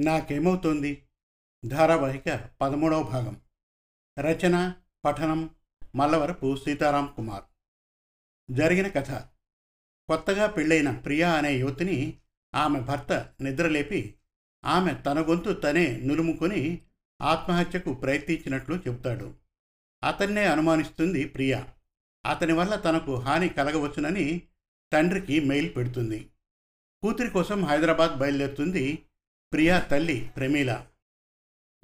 నాకేమవుతోంది? ధారావాహిక పదమూడవ భాగం. రచన పఠనం మల్లవరపు సీతారాం కుమార్. జరిగిన కథ. కొత్తగా పెళ్ళైన ప్రియా అనే యువతిని ఆమె భర్త నిద్రలేపి ఆమె తన గొంతు తనే నులుముకొని ఆత్మహత్యకు ప్రయత్నించినట్లు చెబుతాడు. అతన్నే అనుమానిస్తుంది ప్రియా. అతని వల్ల తనకు హాని కలగవచ్చునని తండ్రికి మెయిల్ పెడుతుంది. కూతురి కోసం హైదరాబాద్ బయలుదేరుతుంది ప్రియా తల్లి ప్రమీల.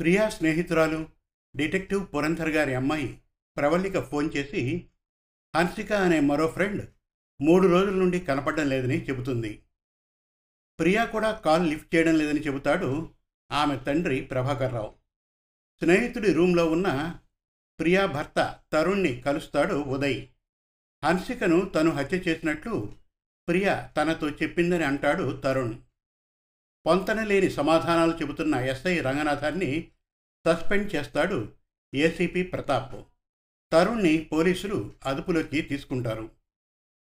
ప్రియా స్నేహితురాలు డిటెక్టివ్ పురంధర్ గారి అమ్మాయి ప్రవళిక ఫోన్ చేసి హన్సిక అనే మరో ఫ్రెండ్ మూడు రోజుల నుండి కనపడడం లేదని చెబుతుంది. ప్రియా కూడా కాల్ లిఫ్ట్ చేయడం లేదని చెబుతాడు ఆమె తండ్రి ప్రభాకర్ రావు. స్నేహితుడి రూమ్లో ఉన్న ప్రియా భర్త తరుణ్ణి కలుస్తాడు ఉదయ్. హన్సికను తను హత్య చేసినట్లు ప్రియా తనతో చెప్పిందని అంటాడు తరుణ్. పొంతనలేని సమాధానాలు చెబుతున్న ఎస్ఐ రంగనాథాన్ని సస్పెండ్ చేస్తాడు ఏసీపీ ప్రతాప్. తరుణ్ని పోలీసులు అదుపులోకి తీసుకుంటారు.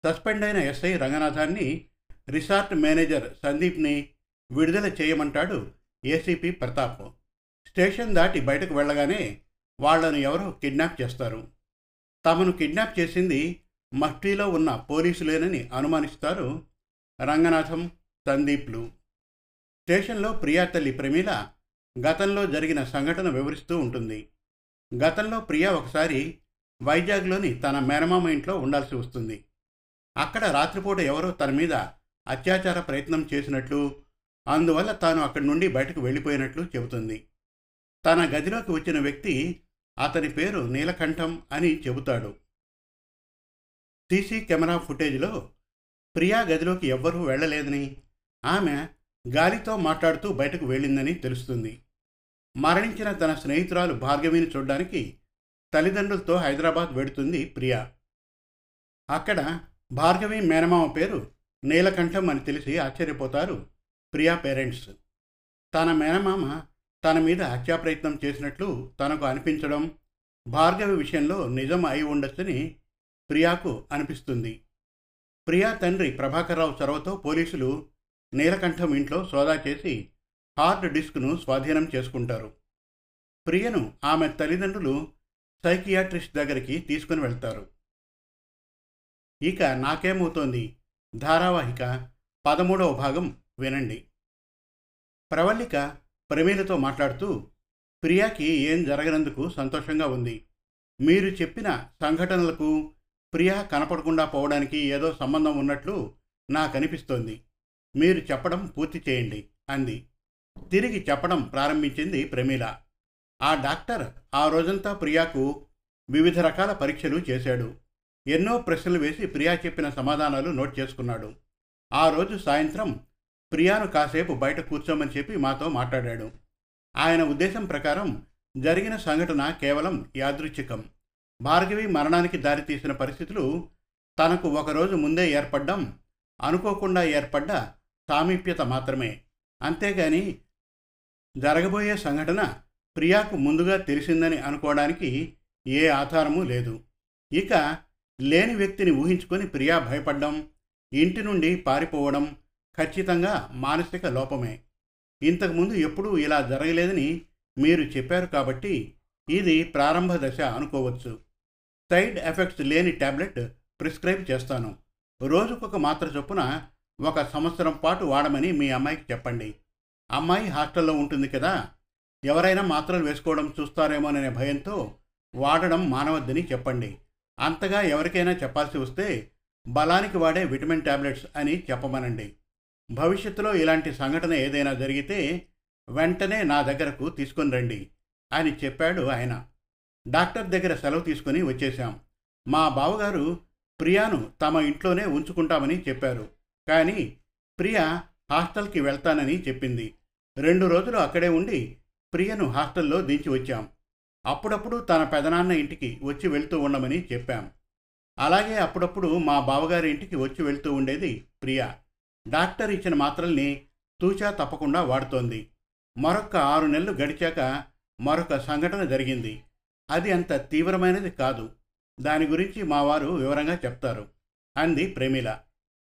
సస్పెండ్ అయిన ఎస్ఐ రంగనాథాన్ని రిసార్ట్ మేనేజర్ సందీప్ని విడుదల చేయమంటాడు ఏసీపీ ప్రతాప్. స్టేషన్ దాటి బయటకు వెళ్ళగానే వాళ్ళను ఎవరో కిడ్నాప్ చేస్తారు. తమను కిడ్నాప్ చేసింది మట్టిలో ఉన్న పోలీసులేనని అనుమానిస్తారు రంగనాథం సందీప్లు. స్టేషన్లో ప్రియా తల్లి ప్రమీల గతంలో జరిగిన సంఘటన వివరిస్తూ ఉంటుంది. గతంలో ప్రియా ఒకసారి వైజాగ్లోని తన మేనమామ ఇంట్లో ఉండాల్సి వస్తుంది. అక్కడ రాత్రిపూట ఎవరో తన మీద అత్యాచార ప్రయత్నం చేసినట్లు అందువల్ల తాను అక్కడి నుండి బయటకు వెళ్ళిపోయినట్లు చెబుతుంది. తన గదిలోకి వచ్చిన వ్యక్తి అతని పేరు నీలకంఠం అని చెబుతాడు. సీసీ కెమెరా ఫుటేజ్లో ప్రియా గదిలోకి ఎవ్వరూ వెళ్ళలేదని ఆమె గాలితో మాట్లాడుతూ బయటకు వెళ్ళిందని తెలుస్తుంది. మరణించిన తన స్నేహితురాలు భార్గవిని చూడడానికి తల్లిదండ్రులతో హైదరాబాద్ వెడుతుంది ప్రియా. అక్కడ భార్గవి మేనమామ పేరు నీలకంఠం అని తెలిసి ఆశ్చర్యపోతారు ప్రియా పేరెంట్స్. తన మేనమామ తన మీద హత్యాప్రయత్నం చేసినట్లు తనకు అనిపించడం భార్గవి విషయంలో నిజం అయి ఉండొచ్చని ప్రియాకు అనిపిస్తుంది. ప్రియా తండ్రి ప్రభాకర్రావు చొరవతో పోలీసులు నీలకంఠం ఇంట్లో సోదా చేసి హార్డ్ డిస్క్ను స్వాధీనం చేసుకుంటారు. ప్రియను ఆమె తల్లిదండ్రులు సైకియాట్రిస్ట్ దగ్గరికి తీసుకుని వెళ్తారు. ఇక నాకేమవుతోంది? ధారావాహిక పదమూడవ భాగం వినండి. ప్రవల్లిక ప్రమీలతో మాట్లాడుతూ ప్రియాకి ఏం జరగనందుకు సంతోషంగా ఉంది. మీరు చెప్పిన సంఘటనలకు ప్రియా కనపడకుండా పోవడానికి ఏదో సంబంధం ఉన్నట్లు నాకనిపిస్తోంది. మీరు చెప్పడం పూర్తి చేయండి అంది. తిరిగి చెప్పడం ప్రారంభించింది ప్రమీల. ఆ డాక్టర్ ఆ రోజంతా ప్రియాకు వివిధ రకాల పరీక్షలు చేశాడు. ఎన్నో ప్రశ్నలు వేసి ప్రియా చెప్పిన సమాధానాలు నోట్ చేసుకున్నాడు. ఆ రోజు సాయంత్రం ప్రియాను కాసేపు బయట కూర్చోమని చెప్పి మాతో మాట్లాడాడు. ఆయన ఉద్దేశం ప్రకారం జరిగిన సంఘటన కేవలం యాదృచ్ఛికం. భార్గవి మరణానికి దారితీసిన పరిస్థితులు తనకు ఒకరోజు ముందే ఏర్పడ్డం అనుకోకుండా ఏర్పడ్డ సామీప్యత మాత్రమే. అంతేగాని జరగబోయే సంఘటన ప్రియాకు ముందుగా తెలిసిందని అనుకోవడానికి ఏ ఆధారమూ లేదు. ఇక లేని వ్యక్తిని ఊహించుకొని ప్రియా భయపడడం ఇంటి నుండి పారిపోవడం ఖచ్చితంగా మానసిక లోపమే. ఇంతకుముందు ఎప్పుడూ ఇలా జరగలేదని మీరు చెప్పారు కాబట్టి ఇది ప్రారంభ దశ అనుకోవచ్చు. సైడ్ ఎఫెక్ట్స్ లేని ట్యాబ్లెట్ ప్రిస్క్రైబ్ చేస్తాను. రోజుకొక మాత్ర చొప్పున ఒక సంవత్సరం పాటు వాడమని మీ అమ్మాయికి చెప్పండి. అమ్మాయి హాస్టల్లో ఉంటుంది కదా ఎవరైనా మాత్రలు వేసుకోవడం చూస్తారేమోననే భయంతో వాడడం మానవద్దని చెప్పండి. అంతగా ఎవరికైనా చెప్పాల్సి వస్తే బలానికి వాడే విటమిన్ ట్యాబ్లెట్స్ అని చెప్పమనండి. భవిష్యత్తులో ఇలాంటి సంఘటన ఏదైనా జరిగితే వెంటనే నా దగ్గరకు తీసుకొని రండి అని చెప్పాడు ఆయన. డాక్టర్ దగ్గర సెలవు తీసుకుని వచ్చేశాం. మా బావగారు ప్రియాను తమ ఇంట్లోనే ఉంచుకుంటామని చెప్పారు. కానీ ప్రియ హాస్టల్కి వెళ్తానని చెప్పింది. రెండు రోజులు అక్కడే ఉండి ప్రియను హాస్టల్లో దించి వచ్చాం. అప్పుడప్పుడు తన పెదనాన్న ఇంటికి వచ్చి వెళ్తూ ఉండమని చెప్పాం. అలాగే అప్పుడప్పుడు మా బావగారి ఇంటికి వచ్చి వెళ్తూ ఉండేది ప్రియ. డాక్టర్ ఇచ్చిన మాత్రల్ని తూచా తప్పకుండా వాడుతోంది. మరొక ఆరు నెలలు గడిచాక మరొక సంఘటన జరిగింది. అది అంత తీవ్రమైనది కాదు. దాని గురించి మా వారు వివరంగా చెప్తారు. అంది ప్రేమిల.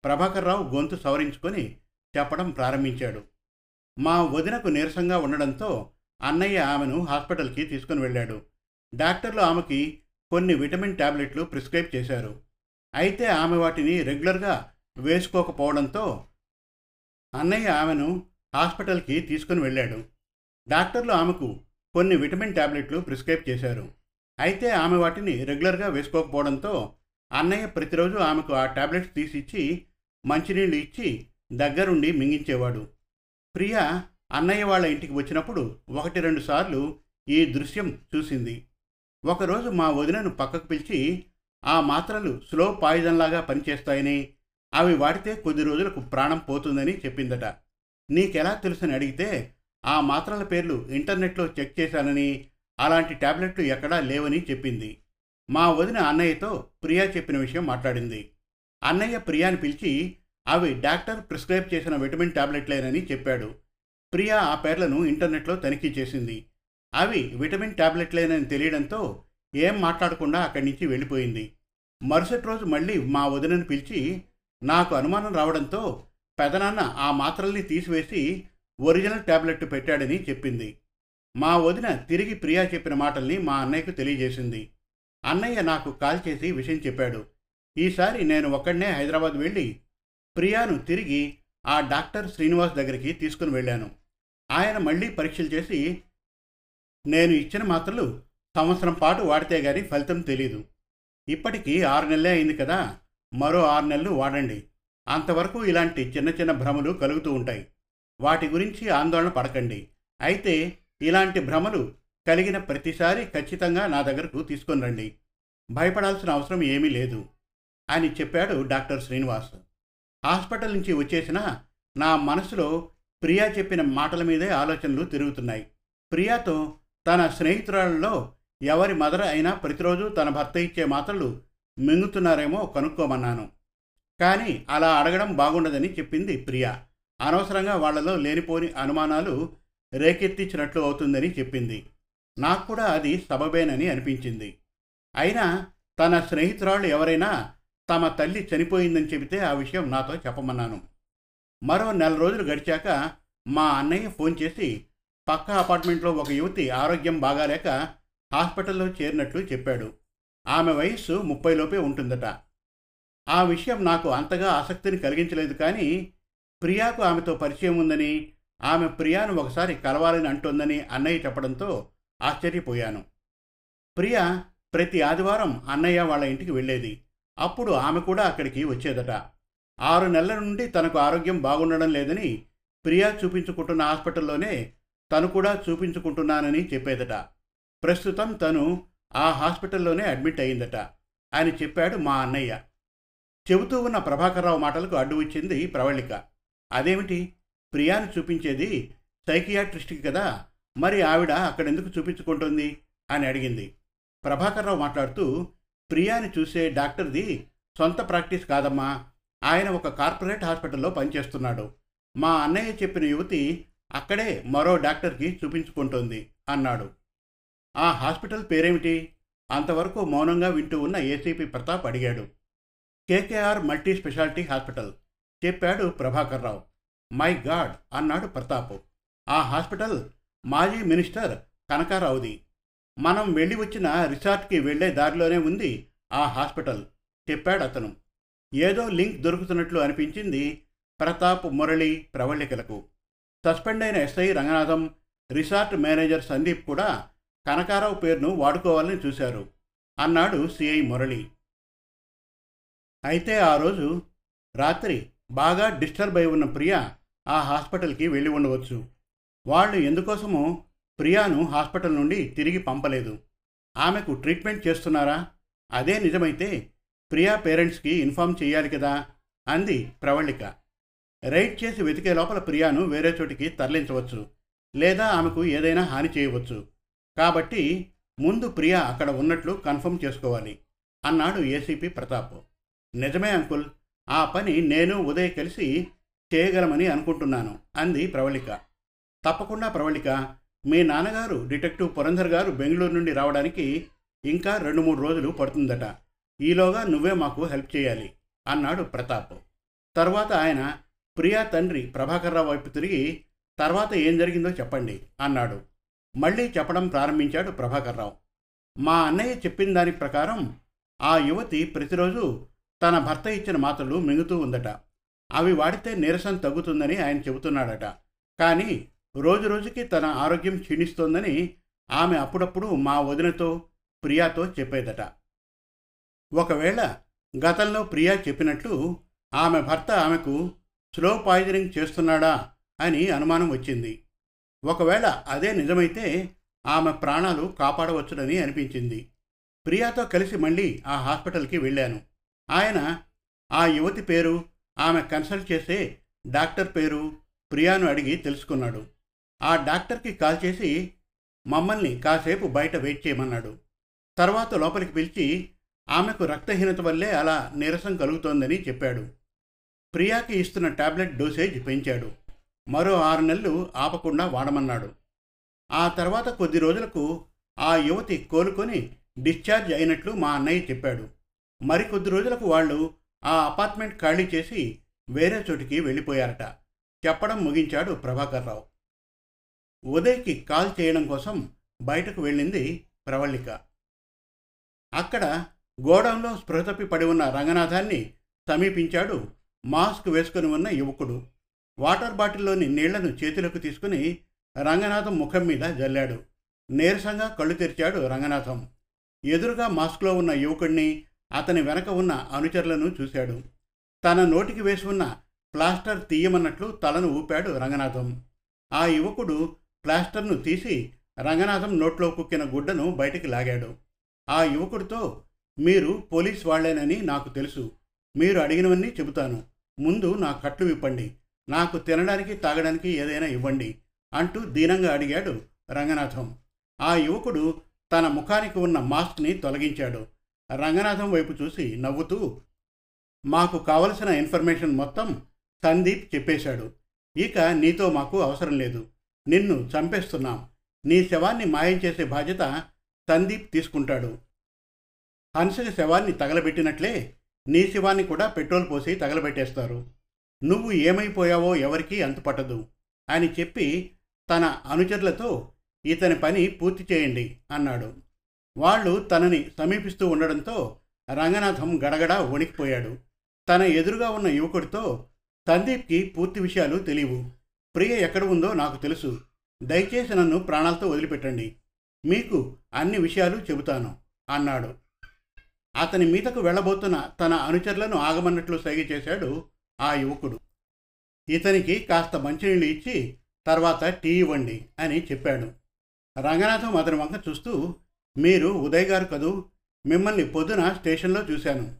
ప్రభాకర్రావు గొంతు సవరించుకొని చెప్పడం ప్రారంభించాడు. మా వదినకు నీరసంగా ఉండడంతో అన్నయ్య ఆమెను హాస్పిటల్కి తీసుకుని వెళ్ళాడు. డాక్టర్లు ఆమెకి కొన్ని విటమిన్ టాబ్లెట్లు ప్రిస్క్రైబ్ చేశారు. అయితే ఆమె వాటిని రెగ్యులర్గా వేసుకోకపోవడంతో అన్నయ్య ఆమెను హాస్పిటల్కి తీసుకుని వెళ్ళాడు. డాక్టర్లు ఆమెకు కొన్ని విటమిన్ టాబ్లెట్లు ప్రిస్క్రైబ్ చేశారు. అయితే ఆమె వాటిని రెగ్యులర్గా వేసుకోకపోవడంతో అన్నయ్య ప్రతిరోజు ఆమెకు ఆ టాబ్లెట్స్ తీసిచ్చి మంచినీళ్ళు ఇచ్చి దగ్గరుండి మింగించేవాడు. ప్రియ అన్నయ్య వాళ్ళ ఇంటికి వచ్చినప్పుడు ఒకటి రెండు సార్లు ఈ దృశ్యం చూసింది. ఒకరోజు మా వదినను పక్కకు పిలిచి ఆ మాత్రలు స్లో పాయిజన్లాగా పనిచేస్తాయని అవి వాడితే కొద్ది రోజులకు ప్రాణం పోతుందని చెప్పిందట. నీకెలా తెలుసని అడిగితే ఆ మాత్రల పేర్లు ఇంటర్నెట్లో చెక్ చేశానని అలాంటి టాబ్లెట్లు ఎక్కడా లేవని చెప్పింది. మా వదిన అన్నయ్యతో ప్రియా చెప్పిన విషయం మాట్లాడింది. అన్నయ్య ప్రియాని పిలిచి అవి డాక్టర్ ప్రిస్క్రైబ్ చేసిన విటమిన్ టాబ్లెట్లేనని చెప్పాడు. ప్రియా ఆ పేర్లను ఇంటర్నెట్లో తనిఖీ చేసింది. అవి విటమిన్ టాబ్లెట్లేనని తెలియడంతో ఏం మాట్లాడకుండా అక్కడి నుంచి వెళ్ళిపోయింది. మరుసటి రోజు మళ్ళీ మా వదినను పిలిచి నాకు అనుమానం రావడంతో పెదనాన్న ఆ మాత్రల్ని తీసివేసి ఒరిజినల్ టాబ్లెట్ పెట్టాడని చెప్పింది. మా వదిన తిరిగి ప్రియా చెప్పిన మాటల్ని మా అన్నయ్యకు తెలియజేసింది. అన్నయ్య నాకు కాల్ చేసి విషయం చెప్పాడు. ఈసారి నేను ఒక్కడనే హైదరాబాద్ వెళ్ళి ప్రియాను తిరిగి ఆ డాక్టర్ శ్రీనివాస్ దగ్గరికి తీసుకుని వెళ్ళాను. ఆయన మళ్ళీ పరీక్షలు చేసి నేను ఇచ్చిన మాత్రలు సంవత్సరం పాటు వాడితే గాని ఫలితం తెలీదు. ఇప్పటికీ ఆరు నెలలే అయింది కదా మరో ఆరు నెలలు వాడండి. అంతవరకు ఇలాంటి చిన్న చిన్న భ్రమలు కలుగుతూ ఉంటాయి. వాటి గురించి ఆందోళన పడకండి. అయితే ఇలాంటి భ్రమలు కలిగిన ప్రతిసారి ఖచ్చితంగా నా దగ్గరకు తీసుకొని రండి. భయపడాల్సిన అవసరం ఏమీ లేదు. అని చెప్పాడు డాక్టర్ శ్రీనివాస్. హాస్పిటల్ నుంచి వచ్చేసిన నా మనసులో ప్రియా చెప్పిన మాటల మీదే ఆలోచనలు తిరుగుతున్నాయి. ప్రియాతో తన స్నేహితురాలలో ఎవరి మదర్ అయినా ప్రతిరోజు తన భర్త ఇచ్చే మాటలు మింగుతున్నారేమో కనుక్కోమన్నాను. కానీ అలా అడగడం బాగుండదని చెప్పింది ప్రియా. అనవసరంగా వాళ్ళలో లేనిపోని అనుమానాలు రేకెత్తించినట్లు అవుతుందని చెప్పింది. నాకు కూడా అది సబబేనని అనిపించింది. అయినా తన స్నేహితురాళ్ళు ఎవరైనా తమ తల్లి చనిపోయిందని చెబితే ఆ విషయం నాతో చెప్పమన్నాను. మరో నెల రోజులు గడిచాక మా అన్నయ్య ఫోన్ చేసి పక్క అపార్ట్మెంట్లో ఒక యువతి ఆరోగ్యం బాగాలేక హాస్పిటల్లో చేరినట్లు చెప్పాడు. ఆమె వయస్సు ముప్పైలోపే ఉంటుందట. ఆ విషయం నాకు అంతగా ఆసక్తిని కలిగించలేదు కానీ ప్రియాకు ఆమెతో పరిచయం ఉందని ఆమె ప్రియాను ఒకసారి కలవాలని అంటోందని అన్నయ్య చెప్పడంతో ఆశ్చర్యపోయాను. ప్రియా ప్రతి ఆదివారం అన్నయ్య వాళ్ళ ఇంటికి వెళ్ళేది. అప్పుడు ఆమె కూడా అక్కడికి వచ్చేదట. ఆరు నెలల నుండి తనకు ఆరోగ్యం బాగుండడం లేదని ప్రియా చూపించుకుంటున్న హాస్పిటల్లోనే తను కూడా చూపించుకుంటున్నానని చెప్పేదట. ప్రస్తుతం తను ఆ హాస్పిటల్లోనే అడ్మిట్ అయిందట అని చెప్పాడు మా అన్నయ్య. చెబుతూ ఉన్న ప్రభాకర్రావు మాటలకు అడ్డు వచ్చింది ప్రవళిక. అదేమిటి? ప్రియాను చూపించేది సైకియాట్రిస్ట్కి కదా? మరి ఆవిడ అక్కడెందుకు చూపించుకుంటుంది? అని అడిగింది. ప్రభాకర్రావు మాట్లాడుతూ ప్రియాని చూసే డాక్టర్ది సొంత ప్రాక్టీస్ కాదమ్మా. ఆయన ఒక కార్పొరేట్ హాస్పిటల్లో పనిచేస్తున్నాడు. మా అన్నయ్య చెప్పిన యువతి అక్కడే మరో డాక్టర్కి చూపించుకుంటోంది అన్నాడు. ఆ హాస్పిటల్ పేరేమిటి? అంతవరకు మౌనంగా వింటూ ఉన్న ఏసీపీ ప్రతాప్ అడిగాడు. కేకేఆర్ మల్టీ స్పెషాలిటీ హాస్పిటల్ చెప్పాడు ప్రభాకర్రావు. మై గాడ్ అన్నాడు ప్రతాప్. ఆ హాస్పిటల్ మాజీ మినిస్టర్ కనకారావుది. మనం వెళ్ళి వచ్చిన రిసార్ట్కి వెళ్ళే దారిలోనే ఉంది ఆ హాస్పిటల్ చెప్పాడు అతను. ఏదో లింక్ దొరుకుతున్నట్లు అనిపించింది ప్రతాప్ మురళి ప్రవళికలకు. సస్పెండ్ అయిన S I Ranganatham resort manager Sandeep కూడా కనకారావు పేరును వాడుకోవాలని చూశారు అన్నాడు సిఐ మురళి. అయితే ఆ రోజు రాత్రి బాగా డిస్టర్బ్ అయి ఉన్న ప్రియ ఆ హాస్పిటల్కి వెళ్ళి ఉండవచ్చు. వాళ్ళు ఎందుకోసమో ప్రియాను హాస్పిటల్ నుండి తిరిగి పంపలేదు. ఆమెకు ట్రీట్మెంట్ చేస్తున్నారా? అదే నిజమైతే ప్రియా పేరెంట్స్కి ఇన్ఫామ్ చేయాలి కదా? అంది ప్రవళిక. రైడ్ చేసి వెతికే లోపల ప్రియాను వేరే చోటికి తరలించవచ్చు. లేదా ఆమెకు ఏదైనా హాని చేయవచ్చు. కాబట్టి ముందు ప్రియా అక్కడ ఉన్నట్లు కన్ఫర్మ్ చేసుకోవాలి అన్నాడు ఏసీపీ ప్రతాప్. నిజమే అంకుల్ ఆ పని నేను ఉదయ్ కలిసి చేయగలమని అనుకుంటున్నాను అంది ప్రవళిక. తప్పకుండా ప్రవళిక మీ నాన్నగారు డిటెక్టివ్ పురంధర్ గారు బెంగళూరు నుండి రావడానికి ఇంకా రెండు మూడు రోజులు పడుతుందట. ఈలోగా నువ్వే మాకు హెల్ప్ చేయాలి అన్నాడు ప్రతాప్. తర్వాత ఆయన ప్రియా తండ్రి ప్రభాకర్రావు వైపు తిరిగి తర్వాత ఏం జరిగిందో చెప్పండి అన్నాడు. మళ్ళీ చెప్పడం ప్రారంభించాడు ప్రభాకర్రావు మా అన్నయ్య చెప్పిన దాని ప్రకారం ఆ యువతి ప్రతిరోజు తన భర్త ఇచ్చిన మాటలు మింగుతూ ఉందట. అవి వాడితే నీరసం తగ్గుతుందని ఆయన చెబుతున్నాడట. కానీ రోజు రోజుకి తన ఆరోగ్యం క్షీణిస్తోందని ఆమె అప్పుడప్పుడు మా వదినతో ప్రియాతో చెప్పేదట. ఒకవేళ గతంలో ప్రియా చెప్పినట్లు ఆమె భర్త ఆమెకు స్లో పాయిజనింగ్ చేస్తున్నాడా అని అనుమానం వచ్చింది. ఒకవేళ అదే నిజమైతే ఆమె ప్రాణాలు కాపాడవచ్చునని అనిపించింది. ప్రియాతో కలిసి మళ్ళీ ఆ హాస్పిటల్కి వెళ్ళాను. ఆయన ఆ యువతి పేరు ఆమె కన్సల్ట్ చేసే డాక్టర్ పేరు ప్రియాను అడిగి తెలుసుకున్నాడు. ఆ డాక్టర్కి కాల్ చేసి మమ్మల్ని కాసేపు బయట వెయిట్ చేయమన్నాడు. తర్వాత లోపలికి పిలిచి ఆమెకు రక్తహీనత వల్లే అలా నీరసం కలుగుతోందని చెప్పాడు. ప్రియాకి ఇస్తున్న టాబ్లెట్ డోసేజ్ పెంచాడు. మరో ఆరు నెలలు ఆపకుండా వాడమన్నాడు. ఆ తర్వాత కొద్ది రోజులకు ఆ యువతి కోలుకొని డిశ్చార్జ్ అయినట్లు మా అన్నయ్య చెప్పాడు. మరికొద్ది రోజులకు వాళ్ళు ఆ అపార్ట్మెంట్ ఖాళీ చేసి వేరే చోటికి వెళ్ళిపోయారట. చెప్పడం ముగించాడు ప్రభాకర్రావు. ఉదయ్కి కాల్ చేయడం కోసం బయటకు వెళ్ళింది ప్రవళిక. అక్కడ గోడంలో స్పృహతప్పి పడి ఉన్న రంగనాథాన్ని సమీపించాడు మాస్క్ వేసుకుని ఉన్న యువకుడు. వాటర్ బాటిల్లోని నీళ్ళను చేతిలోకి తీసుకుని రంగనాథం ముఖం మీద జల్లాడు. నీరసంగా కళ్ళు తెరిచాడు రంగనాథం. ఎదురుగా మాస్క్లో ఉన్న యువకుడిని అతని వెనక ఉన్న అనుచరులను చూశాడు. తన నోటికి వేసి ఉన్న ప్లాస్టర్ తీయమన్నట్లు తలను ఊపాడు రంగనాథం. ఆ యువకుడు ప్లాస్టర్ను తీసి రంగనాథం నోట్లో కుక్కిన గుడ్డను బయటికి లాగాడు. ఆ యువకుడితో మీరు పోలీస్ వాళ్ళేనని నాకు తెలుసు. మీరు అడిగినవన్నీ చెబుతాను. ముందు నా కట్లు విప్పండి. నాకు తినడానికి తాగడానికి ఏదైనా ఇవ్వండి అంటూ దీనంగా అడిగాడు రంగనాథం. ఆ యువకుడు తన ముఖానికి ఉన్న మాస్క్ని తొలగించాడు. రంగనాథం వైపు చూసి నవ్వుతూ మాకు కావలసిన ఇన్ఫర్మేషన్ మొత్తం సందీప్ చెప్పేశాడు. ఇక నీతో మాకు అవసరం లేదు. నిన్ను చంపేస్తున్నాం. నీ శవాన్ని మాయం చేసే బాధ్యత సందీప్ తీసుకుంటాడు. హన్సక శవాన్ని తగలబెట్టినట్లే నీ శవాన్ని కూడా పెట్రోల్ పోసి తగలబెట్టేస్తారు. నువ్వు ఏమైపోయావో ఎవరికీ అంతుపట్టదు. అని చెప్పి తన అనుచరులతో ఇతని పని పూర్తి చేయండి అన్నాడు. వాళ్ళు తనని సమీపిస్తూ ఉండడంతో రంగనాథం గడగడ వణికిపోయాడు. తన ఎదురుగా ఉన్న యువకుడితో సందీప్కి పూర్తి విషయాలు తెలియవు. ప్రియ ఎక్కడ ఉందో నాకు తెలుసు. దయచేసి నన్ను ప్రాణాలతో వదిలిపెట్టండి. మీకు అన్ని విషయాలు చెబుతాను అన్నాడు. అతని మీదకు వెళ్ళబోతున్న తన అనుచరులను ఆగమన్నట్లు సైగ చేశాడు ఆ యువకుడు. ఇతనికి కాస్త మంచినీళ్ళు ఇచ్చి తర్వాత టీ ఇవ్వండి అని చెప్పాడు. రంగనాథం అతని వంక చూస్తూ మీరు ఉదయ్ గారు కదూ? మిమ్మల్ని పొద్దున స్టేషన్లో చూశాను.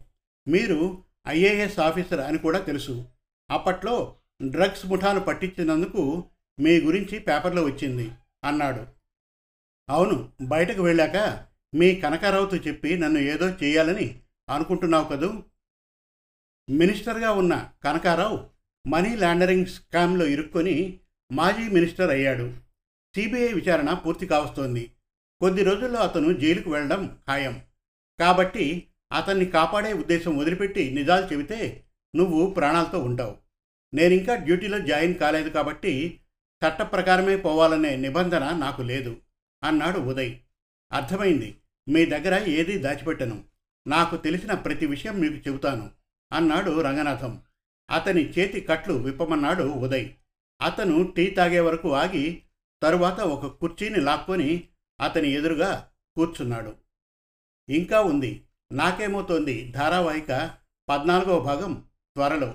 మీరు ఐఏఎస్ ఆఫీసర్ అని కూడా తెలుసు. అప్పట్లో డ్రగ్స్ ముఠాను పట్టించినందుకు మీ గురించి పేపర్లో వచ్చింది అన్నాడు. అవును బయటకు వెళ్ళాక మీ కనకారావుతో చెప్పి నన్ను ఏదో చేయాలని అనుకుంటున్నావు కదూ? మినిస్టర్గా ఉన్న కనకారావు మనీ లాండరింగ్ స్కామ్లో ఇరుక్కొని మాజీ మినిస్టర్ అయ్యాడు. సిబిఐ విచారణ పూర్తి కావస్తోంది. కొద్ది రోజుల్లో అతను జైలుకు వెళ్ళడం ఖాయం. కాబట్టి అతన్ని కాపాడే ఉద్దేశం వదిలిపెట్టి నిజాలు చెబితే నువ్వు ప్రాణాలతో ఉంటావు. నేనింకా డ్యూటీలో జాయిన్ కాలేదు కాబట్టి చట్ట ప్రకారమే పోవాలనే నిబంధన నాకు లేదు అన్నాడు ఉదయ్. అర్థమైంది. మీ దగ్గర ఏదీ దాచిపెట్టను. నాకు తెలిసిన ప్రతి విషయం మీకు చెబుతాను అన్నాడు రంగనాథం. అతని చేతి కట్లు విప్పమన్నాడు ఉదయ్. అతను టీ తాగే వరకు ఆగి తరువాత ఒక కుర్చీని లాక్కొని అతని ఎదురుగా కూర్చున్నాడు. ఇంకా ఉంది. నాకేమవుతోంది? ధారావాహిక పద్నాలుగవ భాగం త్వరలో.